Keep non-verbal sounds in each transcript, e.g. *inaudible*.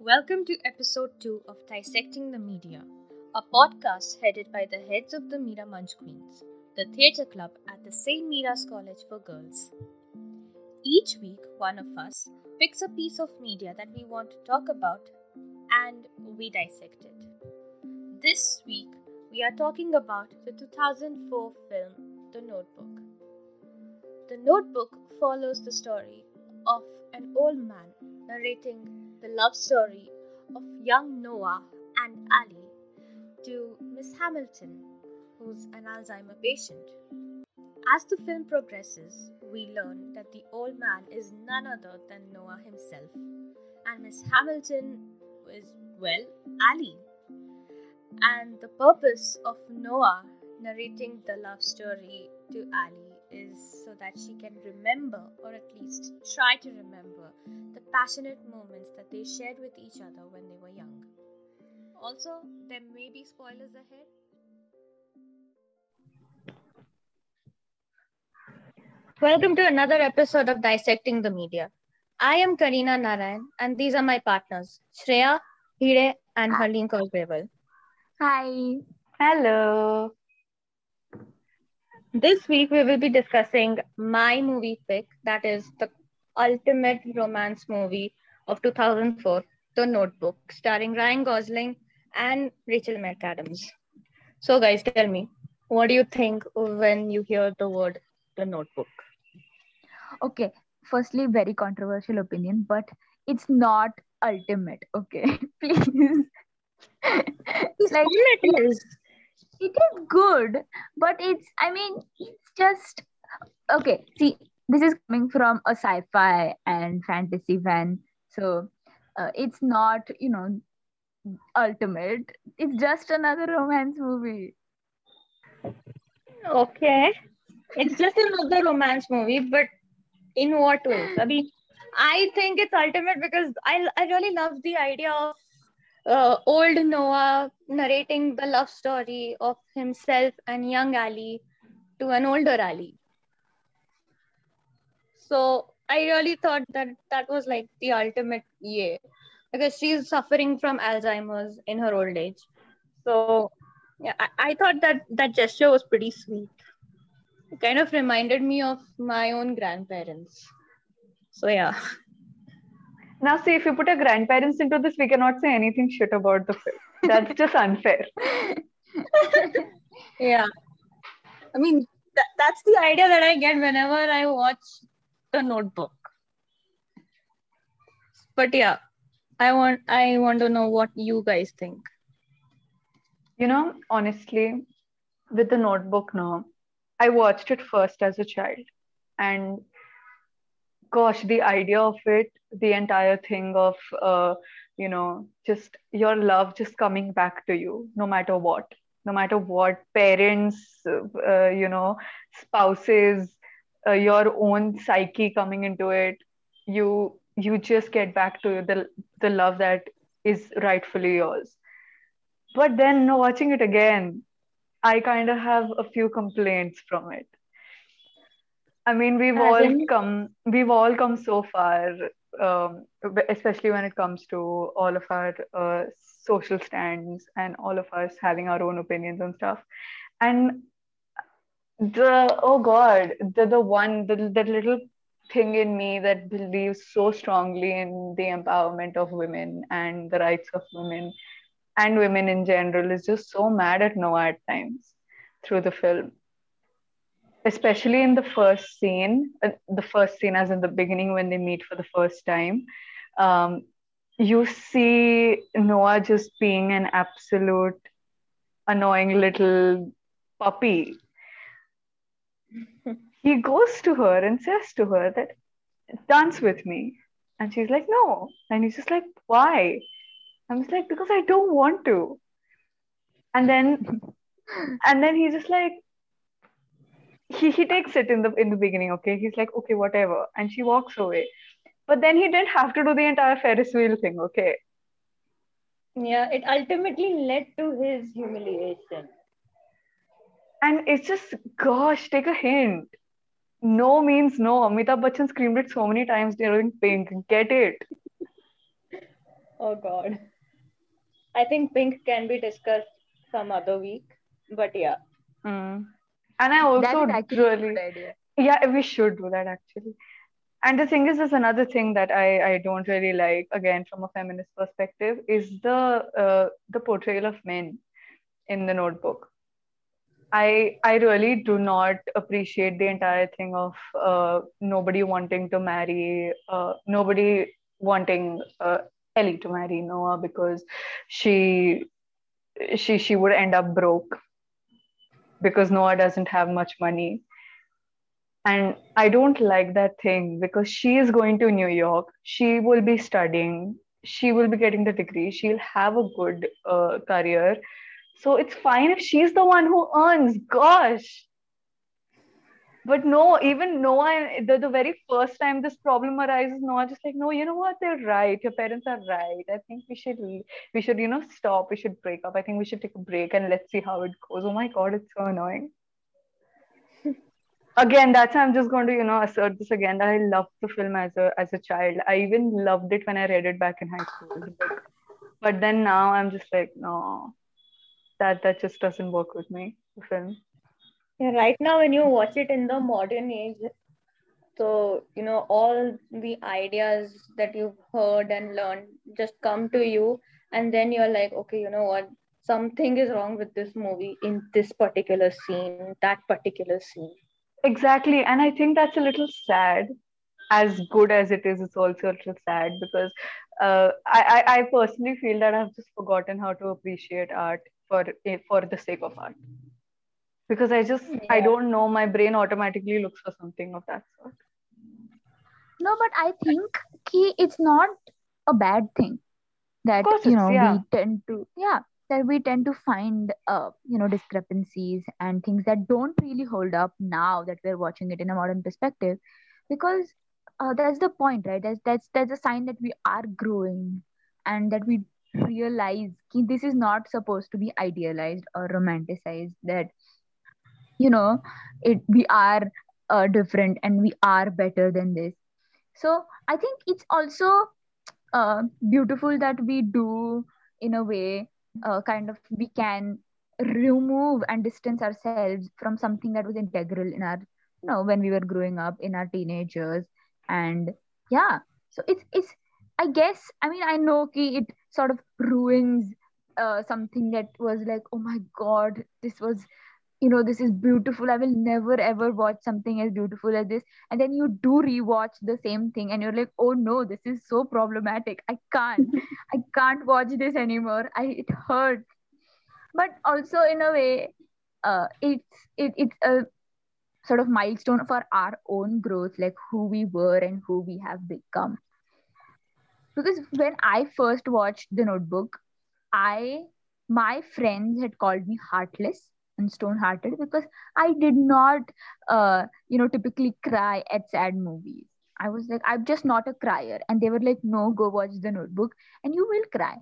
Welcome to episode 2 of Dissecting the Media, a podcast headed by the heads of the Mira Munch Queens, the theatre club at the St. Mira's College for Girls. Each week, one of us picks a piece of media that we want to talk about and we dissect it. This week, we are talking about the 2004 film The Notebook. The Notebook follows the story of an old man narrating the love story of young Noah and Allie to Miss Hamilton, who's an Alzheimer patient. As the film progresses, we learn that the old man is none other than Noah himself, and Miss Hamilton is, well, Allie. And the purpose of Noah narrating the love story to Allie is so that she can remember, or at least try to remember, the passionate moments that they shared with each other when they were young. Also, there may be spoilers ahead. Welcome to another episode of Dissecting the Media. I am Kareena Narayan, and these are my partners, Shreya, Hire, and Harleen Cosgrave. Hi. Hello. This week we will be discussing my movie pick, that is the ultimate romance movie of 2004, The Notebook, starring Ryan Gosling and Rachel McAdams. So, guys, tell me, what do you think when you hear the word The Notebook? Okay. Firstly, very controversial opinion, but it's not ultimate. Okay. *laughs* Please. like, it is. It is good, but it's, I mean, it's just, okay. See, this is coming from a sci-fi and fantasy fan so uh, it's not you know ultimate. It's just another romance movie. Okay. It's just another romance movie but in what ways? I mean i think it's ultimate because i, I really love the idea of uh, old noah narrating the love story of himself and young allie to an older allie so I really thought that that was like the ultimate yeah, because she's suffering from Alzheimer's in her old age. So yeah, I, I thought that that gesture was pretty sweet. It kind of reminded me of my own grandparents. So yeah. *laughs* Now, see, if you put your grandparents into this, we cannot say anything shit about the film. That's just *laughs* unfair. *laughs* yeah. I mean, that, that's the idea that I get whenever I watch the notebook but yeah i want i want to know what you guys think you know honestly with the notebook now i watched it first as a child and gosh the idea of it the entire thing of uh, you know just your love just coming back to you no matter what. No matter what parents uh, you know spouses uh, your own psyche coming into it you you just get back to the the love that is rightfully yours. But then watching it again i kind of have a few complaints from it i mean we've As all in... come we've all come so far um, especially when it comes to all of our uh, social stands and all of us having our own opinions and stuff and the oh god the the one the, the little thing in me that believes so strongly in the empowerment of women and the rights of women and women in general is just so mad at Noah at times through the film. Especially in the first scene, uh, the first scene, as in the beginning when they meet for the first time, um, you see Noah just being an absolute annoying little puppy. *laughs* He goes to her and says to her that dance with me. And she's like no. And he's just like why? I'm just like because i don't want to. And then *laughs* and then he's just like he, he takes it in the in the beginning okay? He's like okay whatever. And she walks away. But then he didn't have to do the entire ferris wheel thing okay? Yeah it ultimately led to his humiliation. And it's just gosh take a hint. No means no. Amitabh bachchan screamed it so many times during pink. Get it? *laughs* Oh God. I think Pink can be discussed some other week, but yeah. Mm. And I also really, yeah, we should do that actually. And the thing is, there's another thing that I, I don't really like, again, from a feminist perspective, is the uh, the portrayal of men in the notebook. I I really do not appreciate the entire thing of uh, nobody wanting to marry, uh, nobody wanting uh, Ellie to marry Noah because she she she would end up broke because Noah doesn't have much money. And I don't like that thing because she is going to New York. She will be studying. She will be getting the degree. She'll have a good uh, career so it's fine if she's the one who earns. Gosh. But no, even Noah, the, the very first time this problem arises, Noah just like, no, you know what? They're right. Your parents are right. I think we should, we should, you know, stop. We should break up. I think we should take a break and let's see how it goes. Oh my God, it's so annoying. *laughs* again, that's I'm just going to, you know, assert this again. I loved the film as a as a child. I even loved it when I read it back in high school. But, but then now I'm just like, no, that that just doesn't work with me the film yeah right now when you watch it in the modern age so you know all the ideas that you've heard and learned just come to you and then you're like okay you know what? Something is wrong with this movie in this particular scene that particular scene. Exactly and i think that's a little sad as good as it is it's also a little sad because uh, I, I personally feel that i've just forgotten how to appreciate art for for the sake of art because i just yeah. i don't know my brain automatically looks for something of that sort no but i think ki it's not a bad thing that you know yeah. we tend to yeah that we tend to find uh, you know discrepancies and things that don't really hold up now that we're watching it in a modern perspective because uh, that's the point right that's that's that's a sign that we are growing and that we realize this is not supposed to be idealized or romanticized that you know it we are uh, different and we are better than this. So i think it's also uh, beautiful that we do in a way uh, kind of we can remove and distance ourselves from something that was integral in our you know when we were growing up in our teenagers. And yeah so it's it's i guess i mean i know ki it sort of ruins uh, something that was like oh my god this was you know this is beautiful. I will never ever watch something as beautiful as this. And then you do rewatch the same thing and you're like oh no this is so problematic. I can't. *laughs* I can't watch this anymore. I it hurts. But also in a way uh, it's it, it's a sort of milestone for our own growth like who we were and who we have become. Because when I first watched The Notebook, I my friends had called me heartless and stone-hearted because I did not, uh, you know, typically cry at sad movies. I was like, I'm just not a crier, and they were like, No, go watch The Notebook, and you will cry.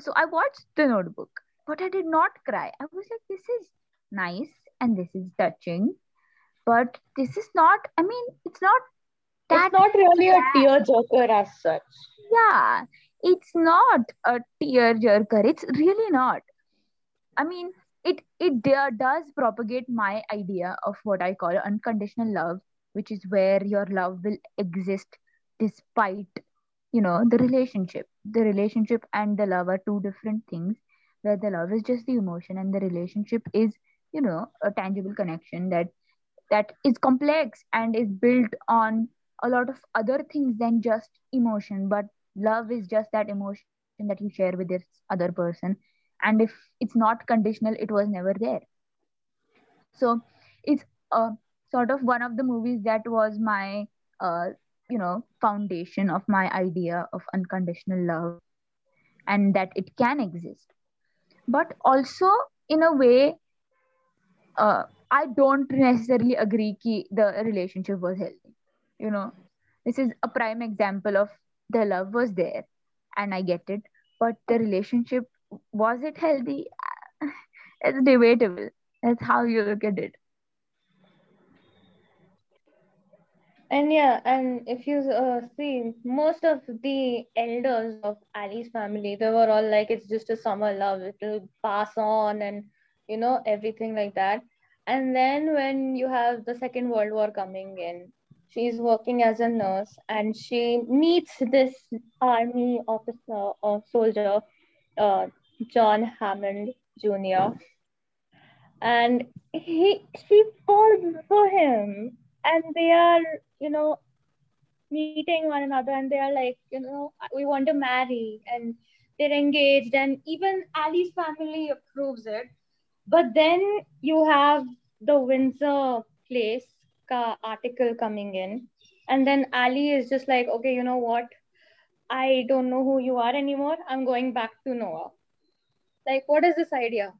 So I watched The Notebook, but I did not cry. I was like, This is nice and this is touching, but this is not. I mean, it's not. That it's not really a tearjerker as such yeah it's not a tear jerker it's really not i mean it it does propagate my idea of what i call unconditional love which is where your love will exist despite you know the relationship. The relationship and the love are two different things where the love is just the emotion and the relationship is you know a tangible connection that that is complex and is built on a lot of other things than just emotion. But love is just that emotion that you share with this other person and if it's not conditional it was never there. So it's uh, sort of one of the movies that was my uh, you know foundation of my idea of unconditional love and that it can exist. But also in a way uh, i don't necessarily agree that the relationship was healthy. You know this is a prime example of the love was there and i get it but the relationship was it healthy? It's debatable. That's how you look at it. And yeah, and if you uh, see, most of the elders of Allie's family, they were all like, it's just a summer love, it'll pass on, and you know, everything like that. And then when you have the Second World War coming in, she's working as a nurse and she meets this army officer or soldier, uh, John Hammond Jr. And he she falls for him and they are, you know, meeting one another and they are like, you know, we want to marry and they're engaged and even Allie's family approves it. But then you have the Windsor place article coming in and then Ali is just like, okay, you know what? I don't know who you are anymore. I'm going back to Noah. Like, what is this idea?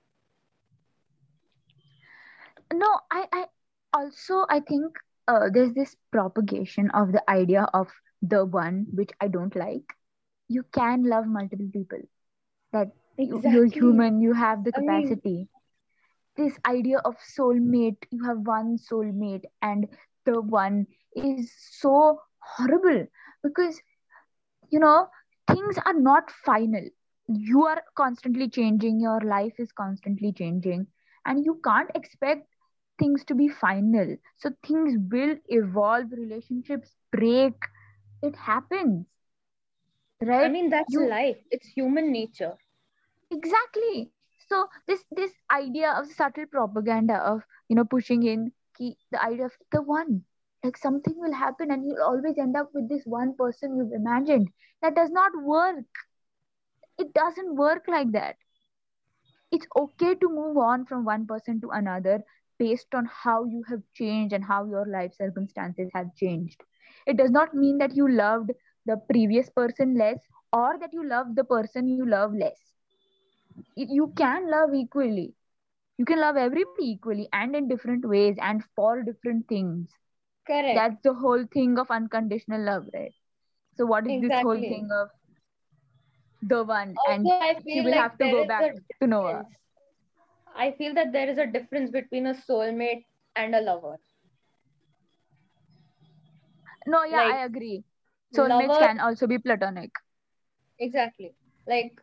No, I, I also I think uh, there's this propagation of the idea of the one which I don't like. You can love multiple people. That you, you're human. You have the I mean- capacity. this idea of soulmate. You have one soulmate, and the one is so horrible because you know things are not final. You are constantly changing. Your life is constantly changing, and you can't expect things to be final. So things will evolve. Relationships break. It happens, right? I mean, that's You- life. It's human nature. exactly so this this idea of subtle propaganda of you know pushing in ki, the idea of the one like something will happen and you'll always end up with this one person you've imagined that does not work it doesn't work like that. It's okay to move on from one person to another based on how you have changed and how your life circumstances have changed. It does not mean that you loved the previous person less or that you love the person you love less. You can love equally. You can love everybody equally and in different ways and for different things. Correct. that's the whole thing of unconditional love right? So what is this whole thing of the one and also, I feel will like have to go back to Noah. I feel that there is a difference between a soulmate and a lover. no yeah Like, i agree soulmates lover- can also be platonic Exactly. Like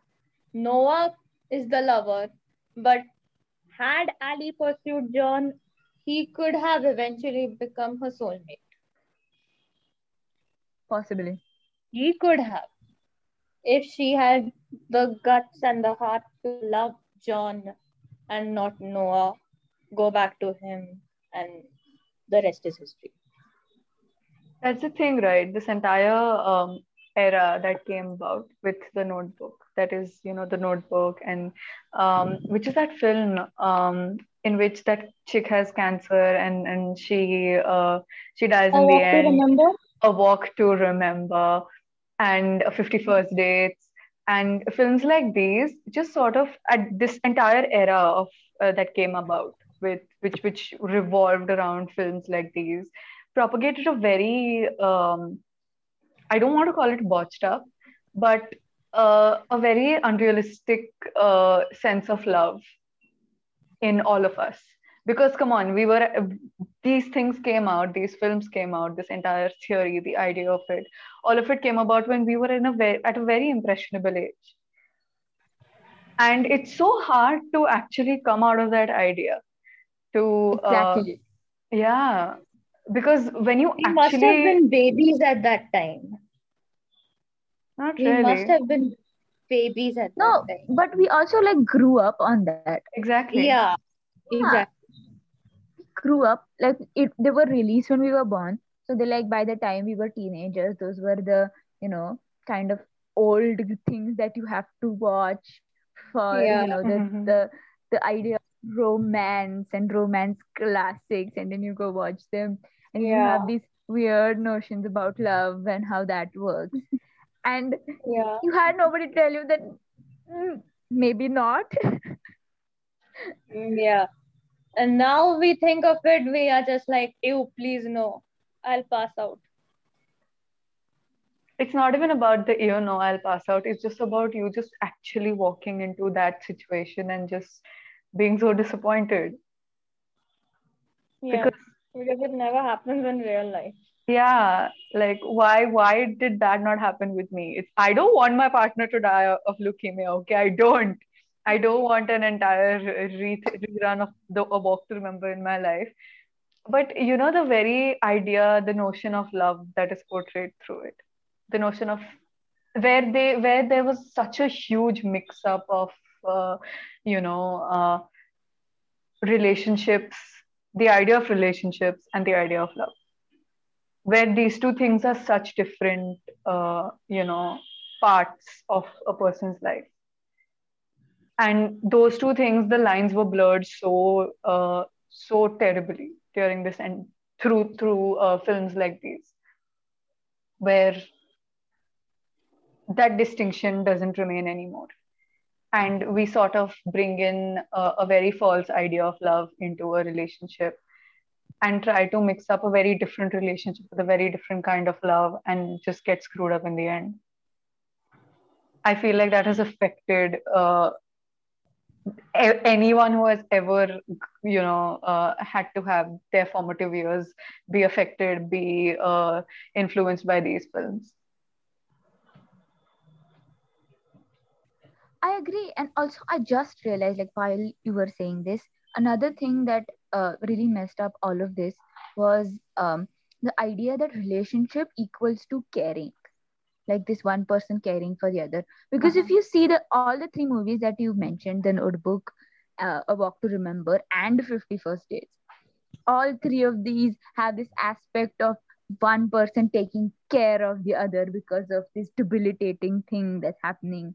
Noah is the lover, but had Allie pursued John, he could have eventually become her soulmate. possibly He could have. If she had the guts and the heart to love John and not Noah, go back to him, and the rest is history. That's the thing, right? This entire um, era that came about with the Notebook. That is, you know, the Notebook, and um, which is that film um, in which that chick has cancer and and she uh, she dies in the end. A Walk to Remember, and a 50 First Dates, and films like these just sort of at this entire era of uh, that came about with which which revolved around films like these propagated a very um, I don't want to call it botched up, but uh, a very unrealistic uh, sense of love in all of us. Because come on, we were these things came out, these films came out, this entire theory, the idea of it, all of it came about when we were in a very at a very impressionable age. And it's so hard to actually come out of that idea. To uh, exactly yeah, because when you We must have been babies at that time. not We really must have been babies at no that time. but we also like grew up on that exactly Yeah, Yeah. exactly. Grew up like it they were released when we were born so they like by the time we were teenagers those were the you know kind of old things that you have to watch for Yeah. you know the Mhm. the the idea of romance and romance classics and then you go watch them and you have these weird notions about love and how that works *laughs* and Yeah. you had nobody tell you that mm, maybe not *laughs* Mm, Yeah. And now we think of it, we are just like, ew, please no. I'll pass out. it's not even about the you know I'll pass out. It's just about you just actually walking into that situation and just being so disappointed. Yeah. Because Because it never happens in real life. yeah like why why did that not happen with me it's i don't want my partner to die of leukemia okay i don't i don't want an entire re- rerun of the a walk to remember in my life. But you know the very idea the notion of love that is portrayed through it. The notion of where they where there was such a huge mix up of uh, you know uh, relationships the idea of relationships and the idea of love. Where these two things are such different uh, you know parts of a person's life and those two things the lines were blurred so uh, so terribly during this and through through uh, films like these where that distinction doesn't remain anymore. And we sort of bring in a, a very false idea of love into a relationship and try to mix up a very different relationship with a very different kind of love and just get screwed up in the end. I feel like that has affected uh, anyone who has ever you know uh, had to have their formative years be affected be uh, influenced by these films I agree. And also, I just realized, like, while you were saying this, another thing that uh, really messed up all of this was um, the idea that relationship equals to caring. Like this one person caring for the other. Because if Uh-huh. you see the all the three movies that you mentioned, The Notebook, uh, A Walk to Remember, and 50 First Dates, all three of these have this aspect of one person taking care of the other because of this debilitating thing that's happening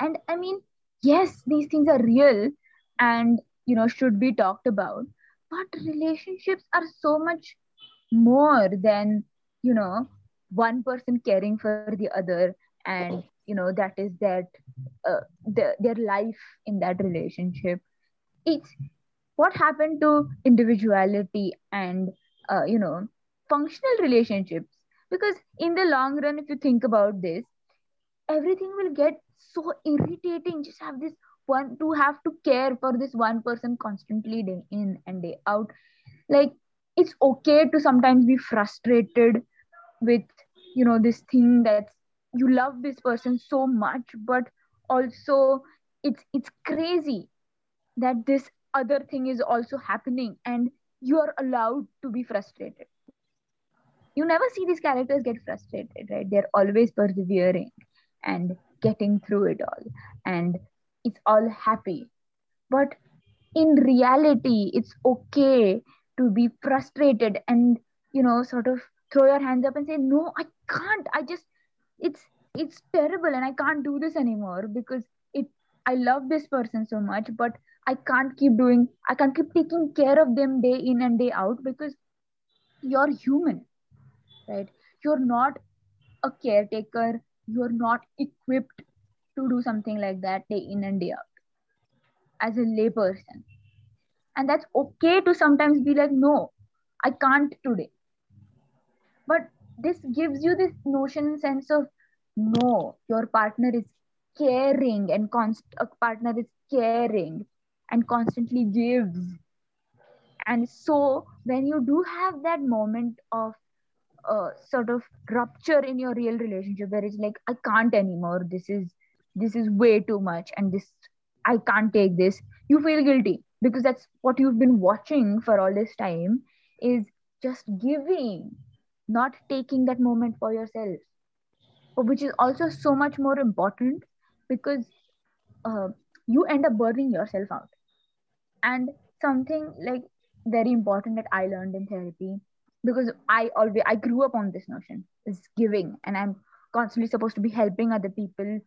and i mean yes these things are real and you know should be talked about but relationships are so much more than you know one person caring for the other and you know that is that uh, the, their life in that relationship. It's what happened to individuality and uh, you know functional relationships. Because in the long run if you think about this everything will get so irritating. Just have this one to have to care for this one person constantly day in and day out. Like it's okay to sometimes be frustrated with you know this thing that you love this person so much but also it's it's crazy that this other thing is also happening and you are allowed to be frustrated. You never see these characters get frustrated right? They're always persevering and getting through it all and it's all happy. But in reality it's okay to be frustrated and you know sort of throw your hands up and say no i can't. I just it's it's terrible and i can't do this anymore because it i love this person so much but i can't keep doing i can't keep taking care of them day in and day out because you're human right? You're not a caretaker. You're not equipped to do something like that day in and day out as a layperson. And that's okay to sometimes be like no i can't today but this gives you this notion sense of no your partner is caring and const- a partner is caring and constantly gives. And so when you do have that moment of uh, sort of rupture in your real relationship where it's like i can't anymore. This is this is way too much. And this i can't take this you feel guilty. Because that's what you've been watching for all this time is just giving not taking that moment for yourself. Which is also so much more important because uh, you end up burning yourself out. And something like very important that i learned in therapy because i always i grew up on this notion is giving. And i'm constantly supposed to be helping other people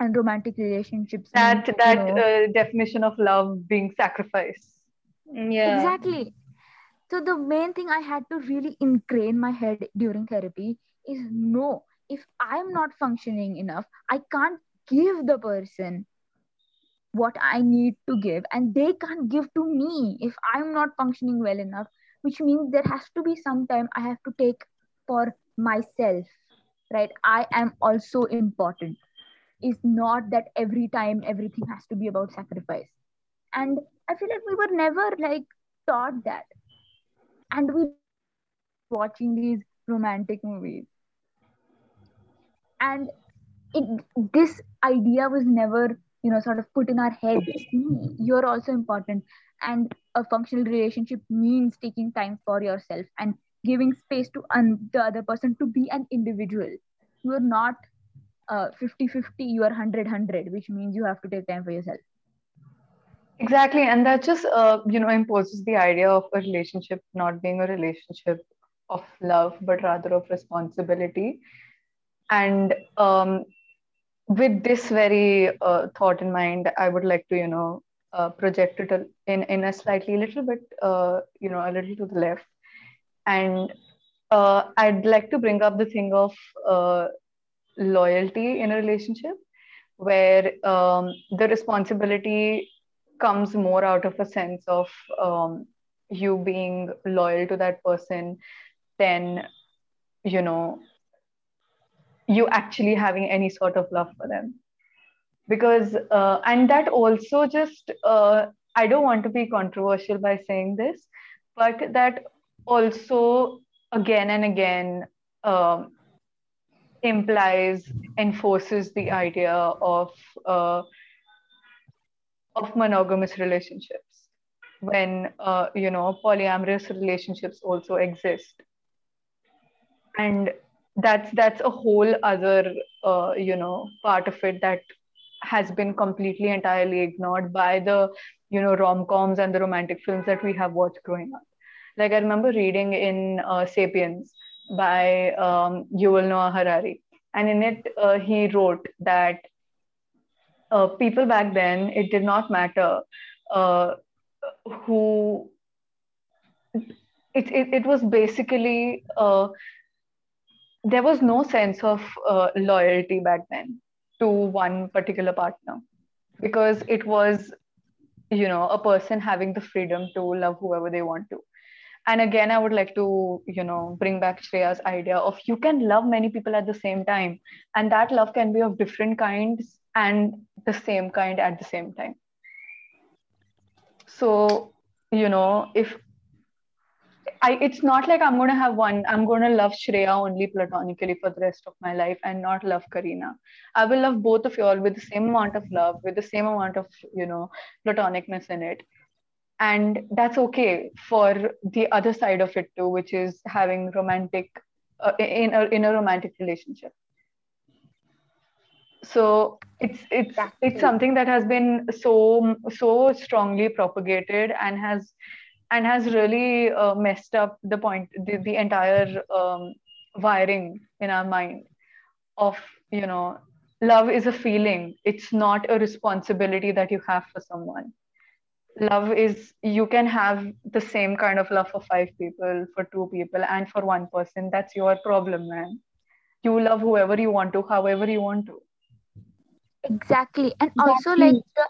and romantic relationships mean, that that you know, uh, definition of love being sacrifice. Yeah. exactly so the main thing i had to really ingrain my head during therapy is no if i'm not functioning enough i can't give the person what i need to give and they can't give to me if i'm not functioning well enough which means there has to be some time i have to take for myself right? I am also important. It's not that every time everything has to be about sacrifice. And i feel like we were never like taught that and we watching these romantic movies. And it this idea was never you know sort of put in our heads "Hmm, you're also important. And a functional relationship means taking time for yourself and giving space to un- the other person to be an individual. You're not uh, 50 50 you are 100 100 which means you have to take time for yourself Exactly, and that just uh, you know imposes the idea of a relationship not being a relationship of love, but rather of responsibility. And um, with this very uh, thought in mind, I would like to you know uh, project it in in a slightly little bit uh, you know a little to the left, and uh, I'd like to bring up the thing of uh, loyalty in a relationship, where um, the responsibility comes more out of a sense of um, you being loyal to that person than you know you actually having any sort of love for them. Because uh, and that also just uh, i don't want to be controversial by saying this but that also again and again um, implies enforces the idea of uh, of monogamous relationships when uh, you know polyamorous relationships also exist. And that's that's a whole other uh, you know part of it that has been completely entirely ignored by the you know rom-coms and the romantic films that we have watched growing up. Like i remember reading in uh, sapiens by um, yuval noah harari. And in it uh, he wrote that uh, people back then it did not matter uh, who it, it, it was basically uh, there was no sense of uh, loyalty back then to one particular partner because it was you know a person having the freedom to love whoever they want to. And again i would like to you know bring back shreya's idea of you can love many people at the same time and that love can be of different kinds and the same kind at the same time so you know if I, it's not like I'm to have one, I'm to love Shreya only platonically for the rest of my life and not love Kareena. I will love both of you all with the same amount of love, with the same amount of, you know, platonicness in it. And that's okay for the other side of it too, which is having romantic, uh, in, a, in a romantic relationship. So it's it's it's something that has been so so strongly propagated and has and has really uh, messed up the point the, the entire um, wiring in our mind of you know love is a feeling. It's not a responsibility that you have for someone. Love is you can have the same kind of love for five people for two people and for one person. That's your problem man you love whoever you want to however you want to exactly and also like the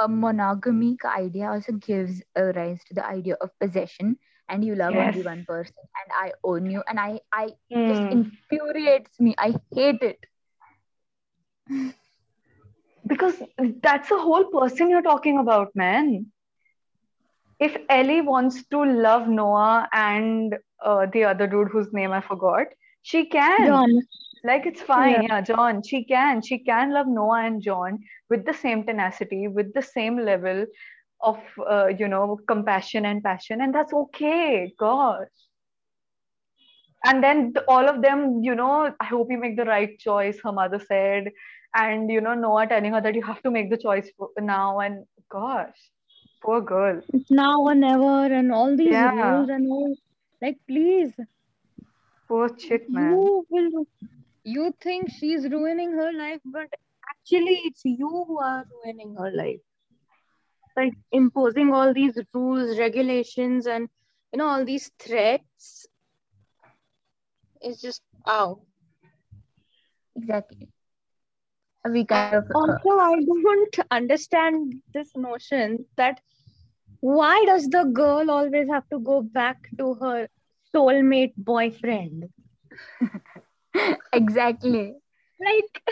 uh, monogamy idea also gives a rise to the idea of possession and you love only one person and i own you and i i just Hmm. infuriates me i hate it because that's the whole person you're talking about, man. If Ellie wants to love Noah and uh, the other dude whose name I forgot, she can. John. Like it's fine, yeah. John. She can. She can love Noah and John with the same tenacity, with the same level of uh, you know compassion and passion, and that's okay. Gosh. And then all of them, you know, I hope you make the right choice. Her mother said, and you know, Noah telling her that you have to make the choice for now. And gosh, poor girl. Now or never, and all these Yeah. rules and all. Like, please, Poor chick, man. you will. You think she's ruining her life, but actually, it's you who are ruining her life. Like imposing all these rules, regulations, and you know all these threats. It's just ow. exactly we kind of uh, Also, I don't understand this notion that why does the girl always have to go back to her soulmate boyfriend? *laughs* exactly Like,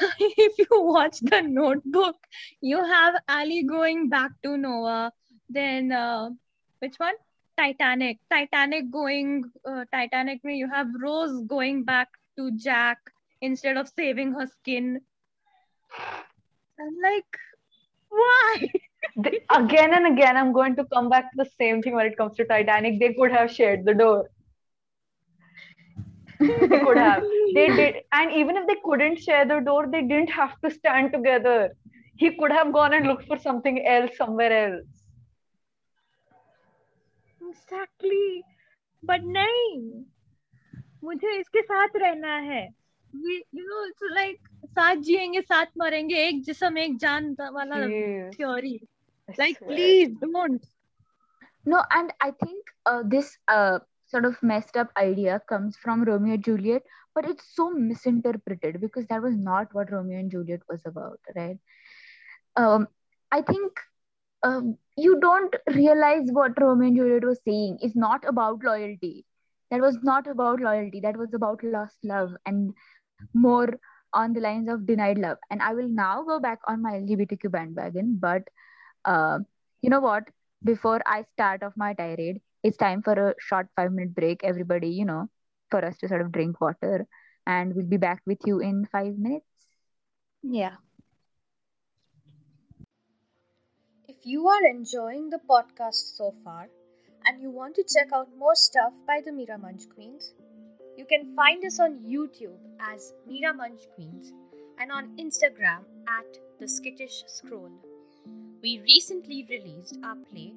*laughs* if you watch the notebook, you have Allie going back to Noah. Then, uh, which one? Titanic. Titanic going, uh, Titanic, where you have Rose going back to Jack instead of saving her skin. I'm like, why? again and again, I'm going to come back to the same thing when it comes to Titanic. They could have shared the door. They could have. They did, and even if they couldn't share the door, they didn't have to stand together. He could have gone and looked for something else somewhere else. Exactly. But नहीं मुझे इसके साथ रहना है we you know it's like साथ जिएँगे साथ मरेंगे एक जिसम एक जान वाला theory like please don't no and i think uh, this uh, sort of messed up idea comes from romeo and juliet but it's so misinterpreted because that was not what romeo and juliet was about right? Um, i think um, you don't realize what romeo and juliet was saying. Is not about loyalty. That was not about loyalty. That was about lost love and more on the lines of denied love. And i will now go back on my lgbtq bandwagon but uh, you know what? Before i start off my tirade it's time for a short five minute break everybody you know for us to sort of drink water. And we'll be back with you in five minutes. Yeah. If you are enjoying the podcast so far and you want to check out more stuff by the Mira Munch Queens, you can find us on YouTube as Mira Munch Queens and on Instagram at The Skittish Scroll. We recently released our play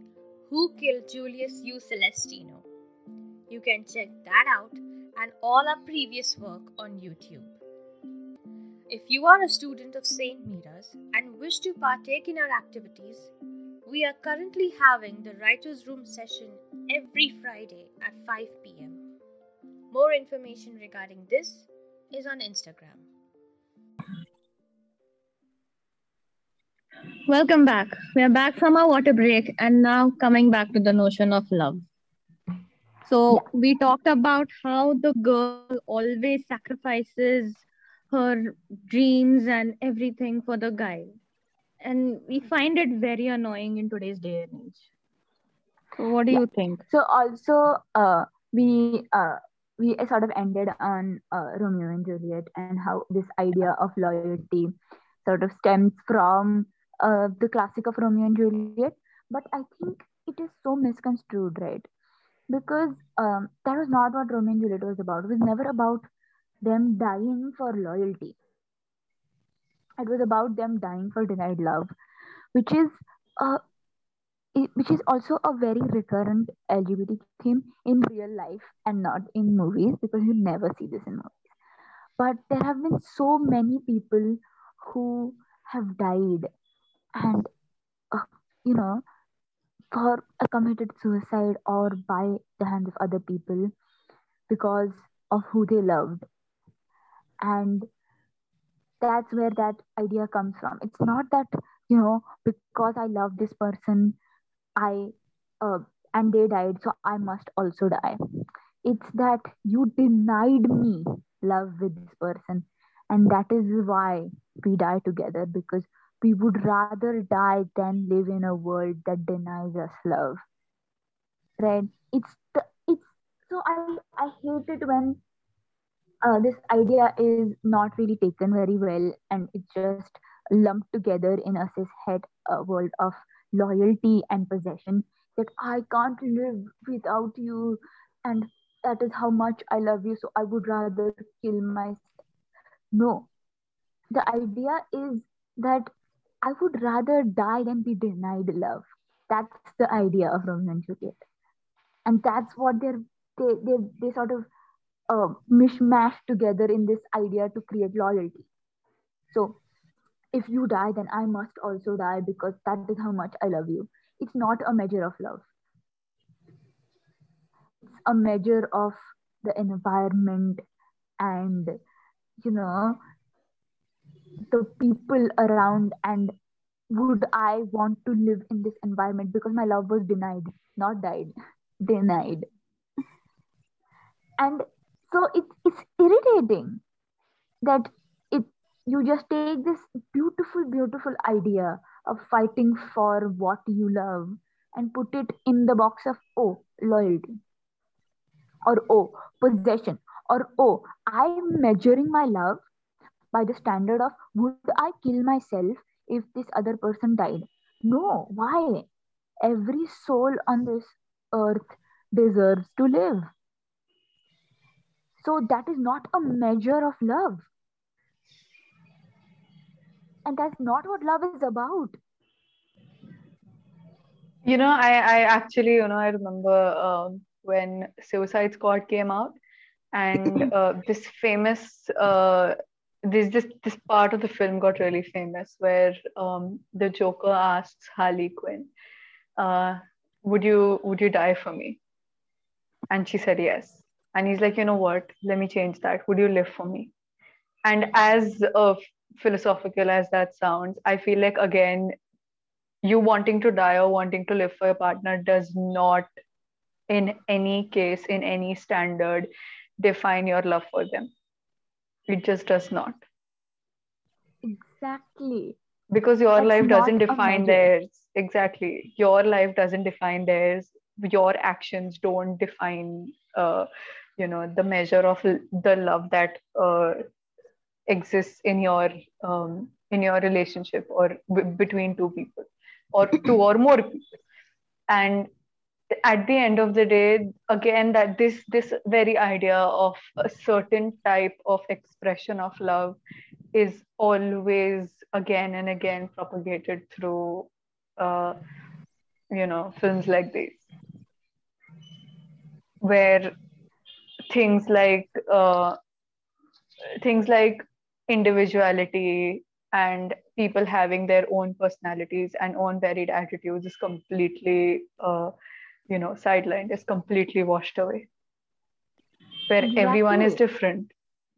Who Killed Julius U. Celestino. You can check that out and all our previous work on YouTube. If you are a student of St. Mira's and wish to partake in our activities, we are currently having the Writer's Room session every Friday at 5 pm. More information regarding this is on Instagram. Welcome back. We are back from our water break and now coming back to the notion of love. So, we talked about how the girl always sacrifices her dreams and everything for the guy. And we find it very annoying in today's day and age. So, what do yeah. you think? So, also, uh, we uh, we sort of ended on uh, Romeo and Juliet and how this idea of loyalty sort of stems from uh, the classic of Romeo and Juliet. But I think it is so misconstrued, right? Because um, that was not what Romeo and Juliet was about. It was never about them dying for loyalty. It was about them dying for denied love, which is uh, which is also a very recurrent LGBT theme in real life and not in movies because you never see this in movies. But there have been so many people who have died and, uh, you know, for a committed suicide or by the hands of other people because of who they loved. And that's where that idea comes from. It's not that, you know, because I love this person, I uh, and they died, so I must also die. It's that you denied me love with this person, and that is why we die together because we would rather die than live in a world that denies us love. Right? It's the, it's so I I hate it when uh, this idea is not really taken very well and it's just lumped together in a cis het uh, world of loyalty and possession that I can't live without you and that is how much I love you, so I would rather kill myself. No. The idea is that I would rather die than be denied love. That's the idea of Romeo and Juliet. And that's what they're they they, they sort of uh, mishmash together in this idea to create loyalty. So if you die, then I must also die because that is how much I love you. It's not a measure of love. It's a measure of the environment and, you know, the people around and would I want to live in this environment because my love was denied, not died, denied. And so it's it's irritating that it you just take this beautiful, beautiful idea of fighting for what you love and put it in the box of oh loyalty or oh possession or oh i'm measuring my love by the standard of would i kill myself if this other person died? No. Why? Every soul on this earth deserves to live. So that is not a measure of love. And that's not what love is about. You know i i actually you know i remember um, when suicide squad came out and *clears throat* uh, this famous uh, this this this part of the film got really famous where um, the joker asks harley quinn uh, would you would you die for me? And she said yes. And he's like you know what? Let me change that. Would you live for me? And as uh, philosophical as that sounds i feel like again you wanting to die or wanting to live for your partner does not in any case in any standard define your love for them it just does not. Exactly. Because your That's life doesn't define theirs. Exactly. Your life doesn't define theirs. Your actions don't define uh, you know the measure of the love that uh, exists in your um, in your relationship or b- between two people or two or more people. And at the end of the day again that this this very idea of a certain type of expression of love is always again and again propagated through uh, you know films like these where things like uh, things like individuality and people having their own personalities and own varied attitudes is completely uh, you know sidelined is completely washed away. Where everyone is different.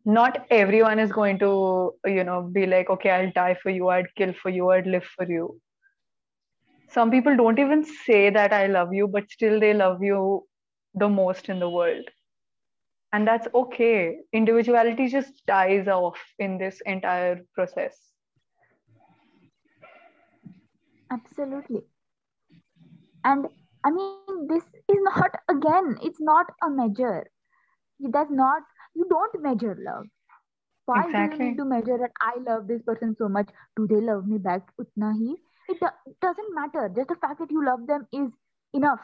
Not everyone is going to you know be like okay i'll die for you i'd kill for you i'd live for you. Some people don't even say that i love you but still they love you the most in the world. And that's okay. Individuality just dies off in this entire process. Absolutely. And I mean, this is not, again, it's not a measure. It does not, you don't measure love. Why do you need to measure that I love this person so much? Do they love me back? Utna hi? It, do- doesn't matter. Just the fact that you love them is enough.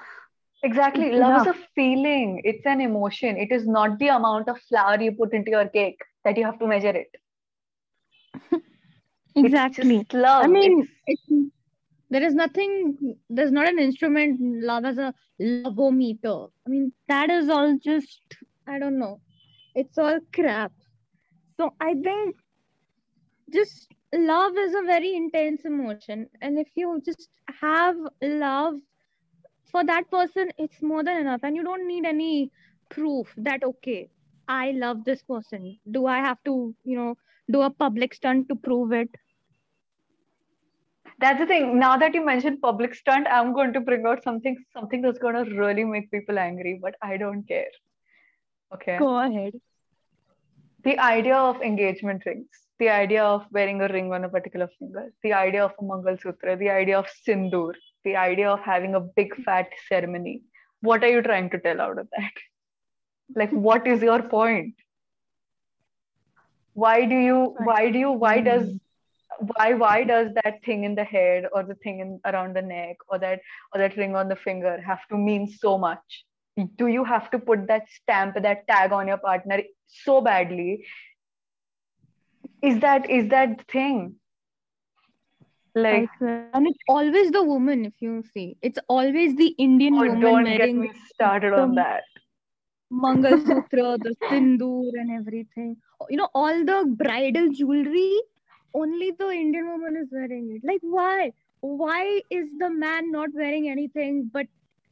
exactly It's love is a feeling it's an emotion it is not the amount of flour you put into your cake that you have to measure it *laughs* Exactly. love I mean, it's it's, there is nothing, there's not an instrument, love as a lovometer. I mean, that is all just, I don't know, it's all crap. So I think just love is a very intense emotion. And if you just have love for that person, it's more than enough. And you don't need any proof that, okay, I love this person. Do I have to, you know, do a public stunt to prove it? That's the thing now that you mentioned public stunt i'm going to bring out something something that's going to really make people angry but i don't care okay Go ahead. the idea of engagement rings, the idea of wearing a ring on a particular finger, the idea of a Mangal Sutra, the idea of Sindoor, the idea of having a big fat ceremony. What are you trying to tell out of that? Like, what is your point? Why do you, why do you, why mm-hmm. does, why, why does that thing in the head or the thing in around the neck or that, or that ring on the finger have to mean so much? Do you have to put that stamp, that tag on your partner so badly is that is that thing like And it's always the woman, if you see. It's always the Indian oh woman don't get me started on that Mangal Sutra, *laughs* the Sindoor, and everything. You know, all the bridal jewelry, only the Indian woman is wearing it. Like, why? Why is the man not wearing anything but,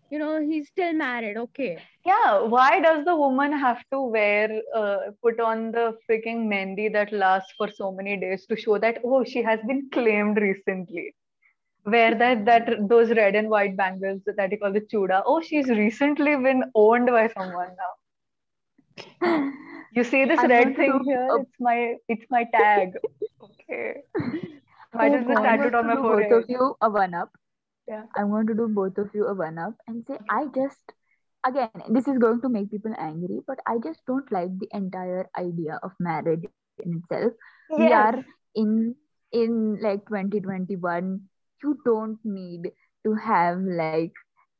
you know, he's still married? Okay. yeah why does the woman have to wear uh, put on the freaking mehndi that lasts for so many days to show that oh she has been claimed recently wear that that those red and white bangles that you call the chuda oh she's recently been owned by someone now you see this I red thing here it's my it's my tag *laughs* okay why Oh does the God. I tattooed on my do both forehead of you a one up. Yeah. I'm going to do both of you a one up and say I just again this is going to make people angry, but I just don't like the entire idea of marriage in itself. We are in in like 2021. You don't need to have like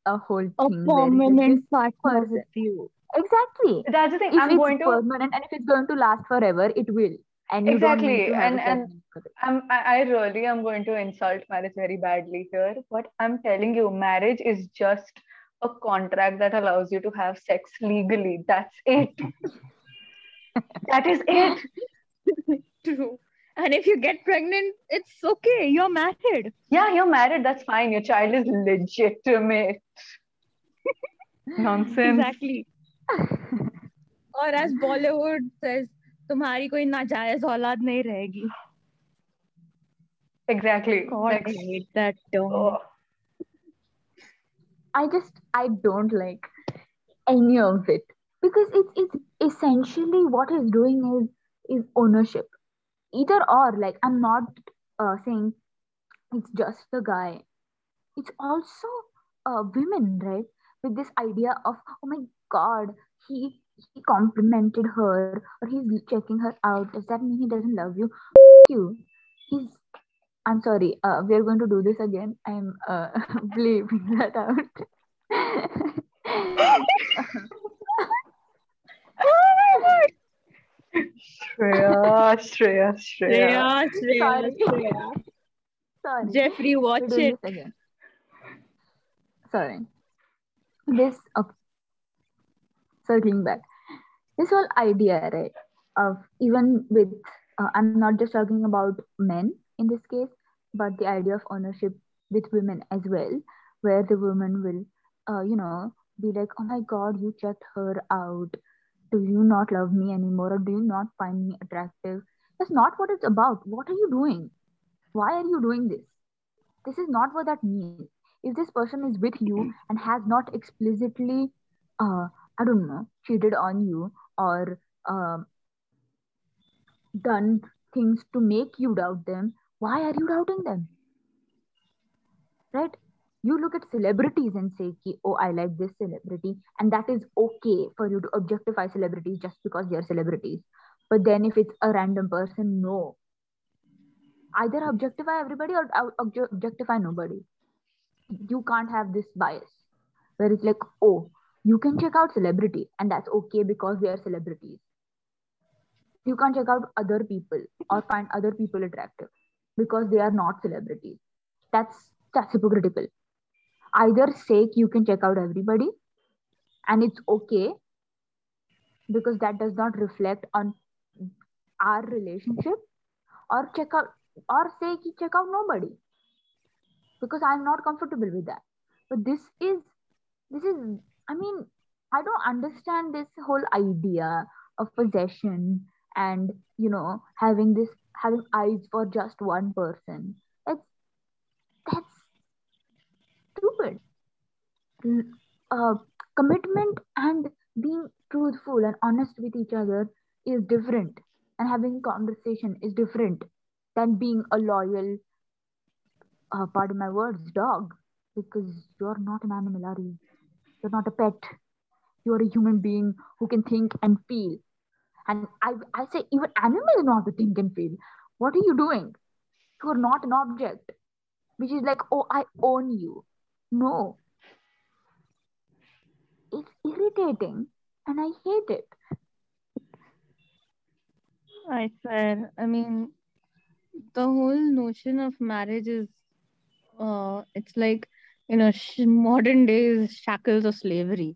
a whole A thing it is permanent partner with you. Exactly. That's the thing. If I'm it's going to permanent and if it's going to last forever, it will. And Exactly, and- and- certain for it. I'm, I I really am going to insult marriage very badly here, but I'm telling you, marriage is just a contract that allows you to have sex legally. That's it. *laughs* that is it. *laughs* True. And if you get pregnant, it's okay. You're married. Yeah, you're married. That's fine. Your child is legitimate. *laughs* Nonsense. Exactly. or as Bollywood says, तुम्हारी कोई नाजायज औलाद नहीं रहेगी. Exactly. God, Like, I hate that term. oh, I just I don't like any of it because it's it's essentially what it's doing is is ownership. Either or, like I'm not uh, saying it's just the guy. It's also uh, women, right? With this idea of oh my god, he he complimented her or he's checking her out. Does that mean he doesn't love you? you. He's I'm sorry. Uh, we're going to do this again. I'm uh, *laughs* bleeping that out. Shreya, Shreya, Shreya. Shreya, Shreya, Sorry. Shreya. sorry. Jeffrey, watch it. Sorry. This okay. Circling back. This whole idea, right, of even with uh, I'm not just talking about men in this case, but the idea of ownership with women as well, where the woman will, uh, you know, be like, oh my god, you checked her out. Do you not love me anymore, or do you not find me attractive? That's not what it's about. What are you doing? Why are you doing this? This is not what that means. If this person is with you and has not explicitly, uh, I don't know, cheated on you or um done things to make you doubt them, why are you doubting them? Right? You look at celebrities and say, ki, oh, I like this celebrity, and that is okay for you to objectify celebrities just because they are celebrities. But then if it's a random person, no. Either objectify everybody or ob- objectify nobody. You can't have this bias where it's like, oh, you can check out celebrity and that's okay because they are celebrities. You can't check out other people or find other people attractive because they are not celebrities. That's that's hypocritical. Either say you can check out everybody and it's okay because that does not reflect on our relationship or check out or say check out nobody because i'm not comfortable with that but this is this is i mean i don't understand this whole idea of possession and you know having this having eyes for just one person. That's that's stupid. Uh, commitment and being truthful and honest with each other is different. And having conversation is different than being a loyal uh, pardon my words dog because you're not an animal are you you're not a pet. You're a human being who can think and feel. And i i say even animals know how to think and feel. What are you doing? You're not an object which is like oh i own you. No. It's irritating and i hate it. I swear. I mean, the whole notion of marriage is, uh, it's like, you know, sh- modern days shackles of slavery.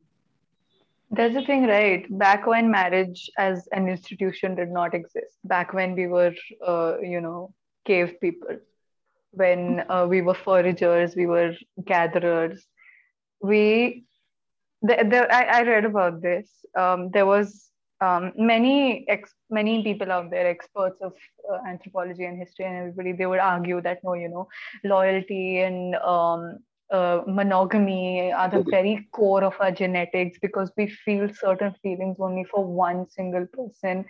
That's the thing, right? Back when marriage as an institution did not exist, back when we were, uh, you know, cave people, when uh, we were foragers, we were gatherers, we, the, the, I, I read about this. Um, there was um, many ex, many people out there, experts of uh, anthropology and history and everybody, they would argue that no, you know, loyalty and um, uh, monogamy are the very core of our genetics because we feel certain feelings only for one single person.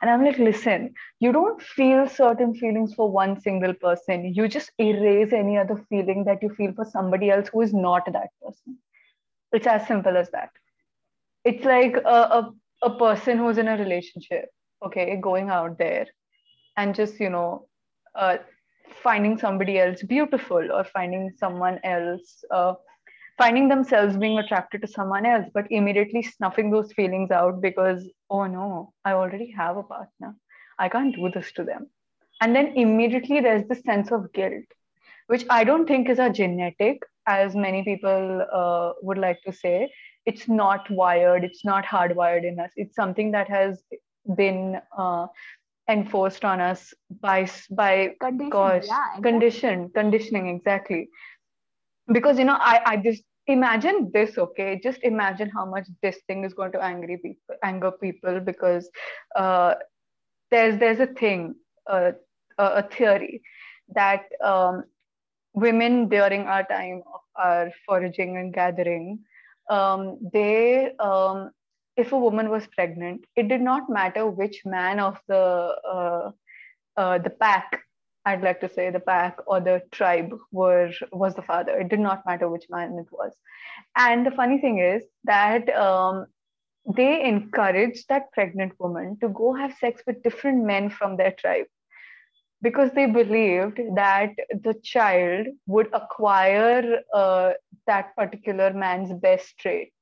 And I'm like, listen, you don't feel certain feelings for one single person. You just erase any other feeling that you feel for somebody else who is not that person. It's as simple as that. It's like a, a, a person who's in a relationship, okay, going out there and just, you know, uh, finding somebody else beautiful or finding someone else uh, finding themselves being attracted to someone else but immediately snuffing those feelings out because oh no i already have a partner. I can't do this to them. And then immediately there's this sense of guilt which i don't think is a genetic as many people uh, would like to say. It's not wired. It's not hardwired in us. It's something that has been uh, enforced on us by by Condition, gosh yeah, exactly. condition conditioning exactly because you know i i just imagine this okay just imagine how much this thing is going to angry people anger people because uh there's there's a thing uh, a, a theory that um women during our time of our foraging and gathering um they um if a woman was pregnant, it did not matter which man of the uh, uh, the pack, I'd like to say the pack or the tribe were was the father. It did not matter which man it was. And the funny thing is that um, they encouraged that pregnant woman to go have sex with different men from their tribe because they believed that the child would acquire uh, that particular man's best traits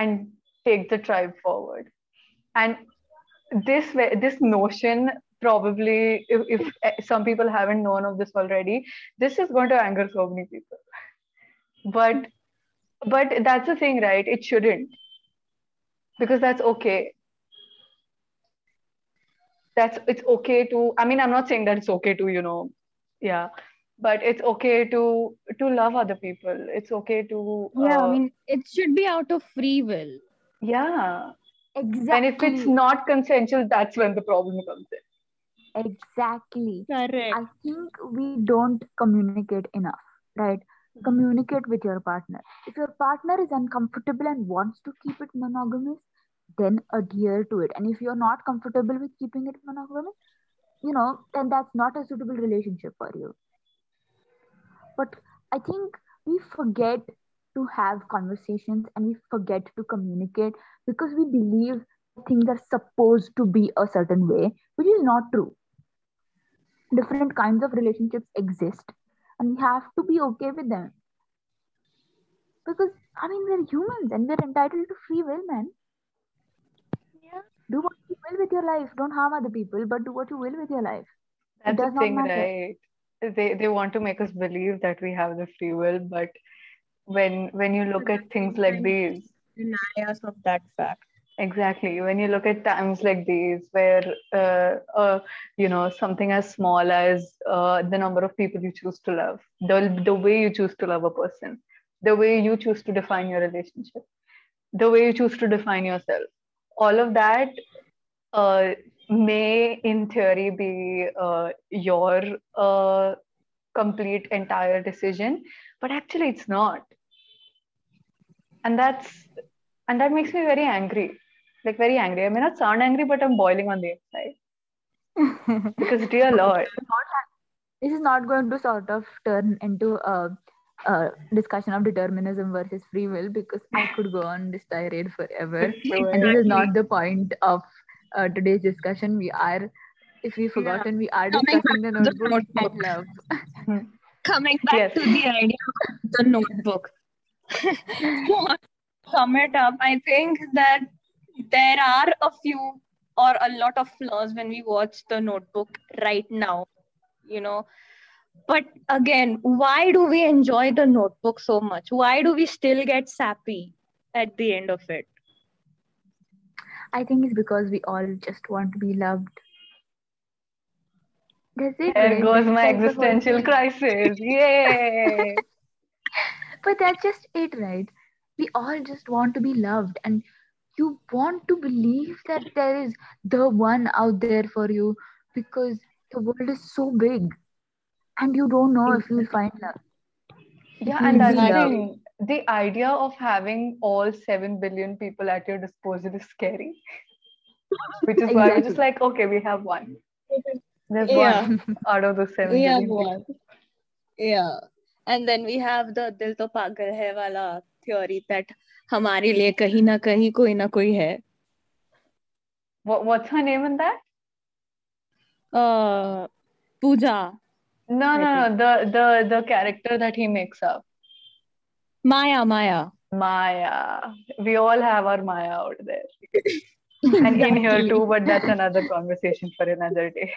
and take the tribe forward. And this this notion probably if, if eh, some people haven't known of this already this is going to anger so many people. But but that's the thing right? It shouldn't. Because that's okay. That's it's okay to i mean i'm not saying that it's okay to you know yeah but it's okay to to love other people it's okay to Yeah, uh, I mean, it should be out of free will. yeah Exactly. and if it's not consensual that's when the problem comes in exactly. Correct. I think we don't communicate enough, right? Communicate with your partner. If your partner is uncomfortable and wants to keep it monogamous, then adhere to it. And if you're not comfortable with keeping it monogamous, you know, then that's not a suitable relationship for you. But I think we forget to have conversations and we forget to communicate because we believe things are supposed to be a certain way, which is not true different kinds of relationships exist and we have to be okay with them because i mean we're humans and we're entitled to free will man Yeah. do what you will with your life don't harm other people but do what you will with your life That's does the not thing, matter. right? They they want to make us believe that we have the free will, but when when you look at things like these, Deny us of that fact. exactly, when you look at times like these, where uh, uh, you know something as small as uh, the number of people you choose to love, the the way you choose to love a person, the way you choose to define your relationship, the way you choose to define yourself, all of that uh, may in theory be uh, your uh, complete entire decision but actually it's not. And that's and that makes me very angry. Like very angry. I may not sound angry but i'm boiling on the inside. Because dear *laughs* lord. This is not going to sort of turn into a, a discussion of determinism versus free will because i could go on this tirade forever. *laughs* And this is not the point of uh, today's discussion we are if we've forgotten we are Coming discussing the to the notebook and notebook. love Coming back Yes. to the idea of the notebook. to sum it up, I think that there are a few or a lot of flaws when we watch the notebook right now, you know. But again, why do we enjoy the notebook so much? Why do we still get sappy at the end of it? I think it's because we all just want to be loved. That's it there goes my like the whole existential *laughs* crisis. Yay! But that's just it right? We all just want to be loved and you want to believe that there is the one out there for you because the world is so big and you don't know if you'll find love. Yeah, and that's the thing The idea of having all 7 billion people at your disposal is scary. Which is why we're just Exactly. like, okay, we have one. There's Yeah. one out of the 7 We have billion one. people. Yeah. And then we have the Dil To Pagal Hai wala theory that हमारे लिए कहीं ना कहीं कोई ना कोई है. What, what's her name in that? Uh, Pooja, No, I no, no. The the the character that he makes up. Maya, Maya. Maya. We all have our Maya out there. *laughs* And in here too, but that's another conversation for another day.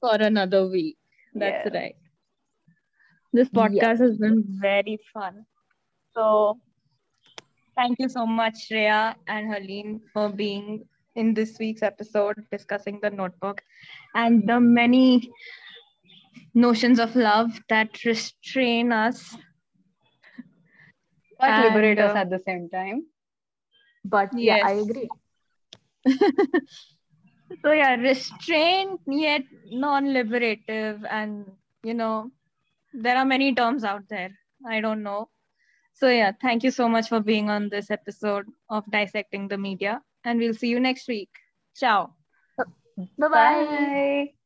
For another week. That's Yeah. right. This Yeah. podcast has been very fun. So, thank you so much, Shreya and Helene, for being in this week's episode discussing the notebook and the many notions of love that restrain us. But And, liberate us uh, at the same time. But yeah, I agree. *laughs* so yeah restrained yet non-liberative and you know there are many terms out there. I don't know. So yeah thank you so much for being on this episode of dissecting the media and we'll see you next week. Ciao. Bye. Bye.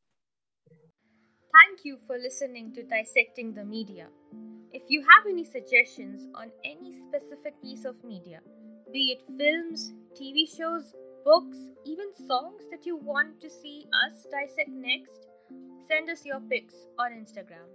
Thank you for listening to Dissecting the Media. If you have any suggestions on any specific piece of media, be it films, TV shows, books, even songs that you want to see us dissect next, send us your picks on Instagram.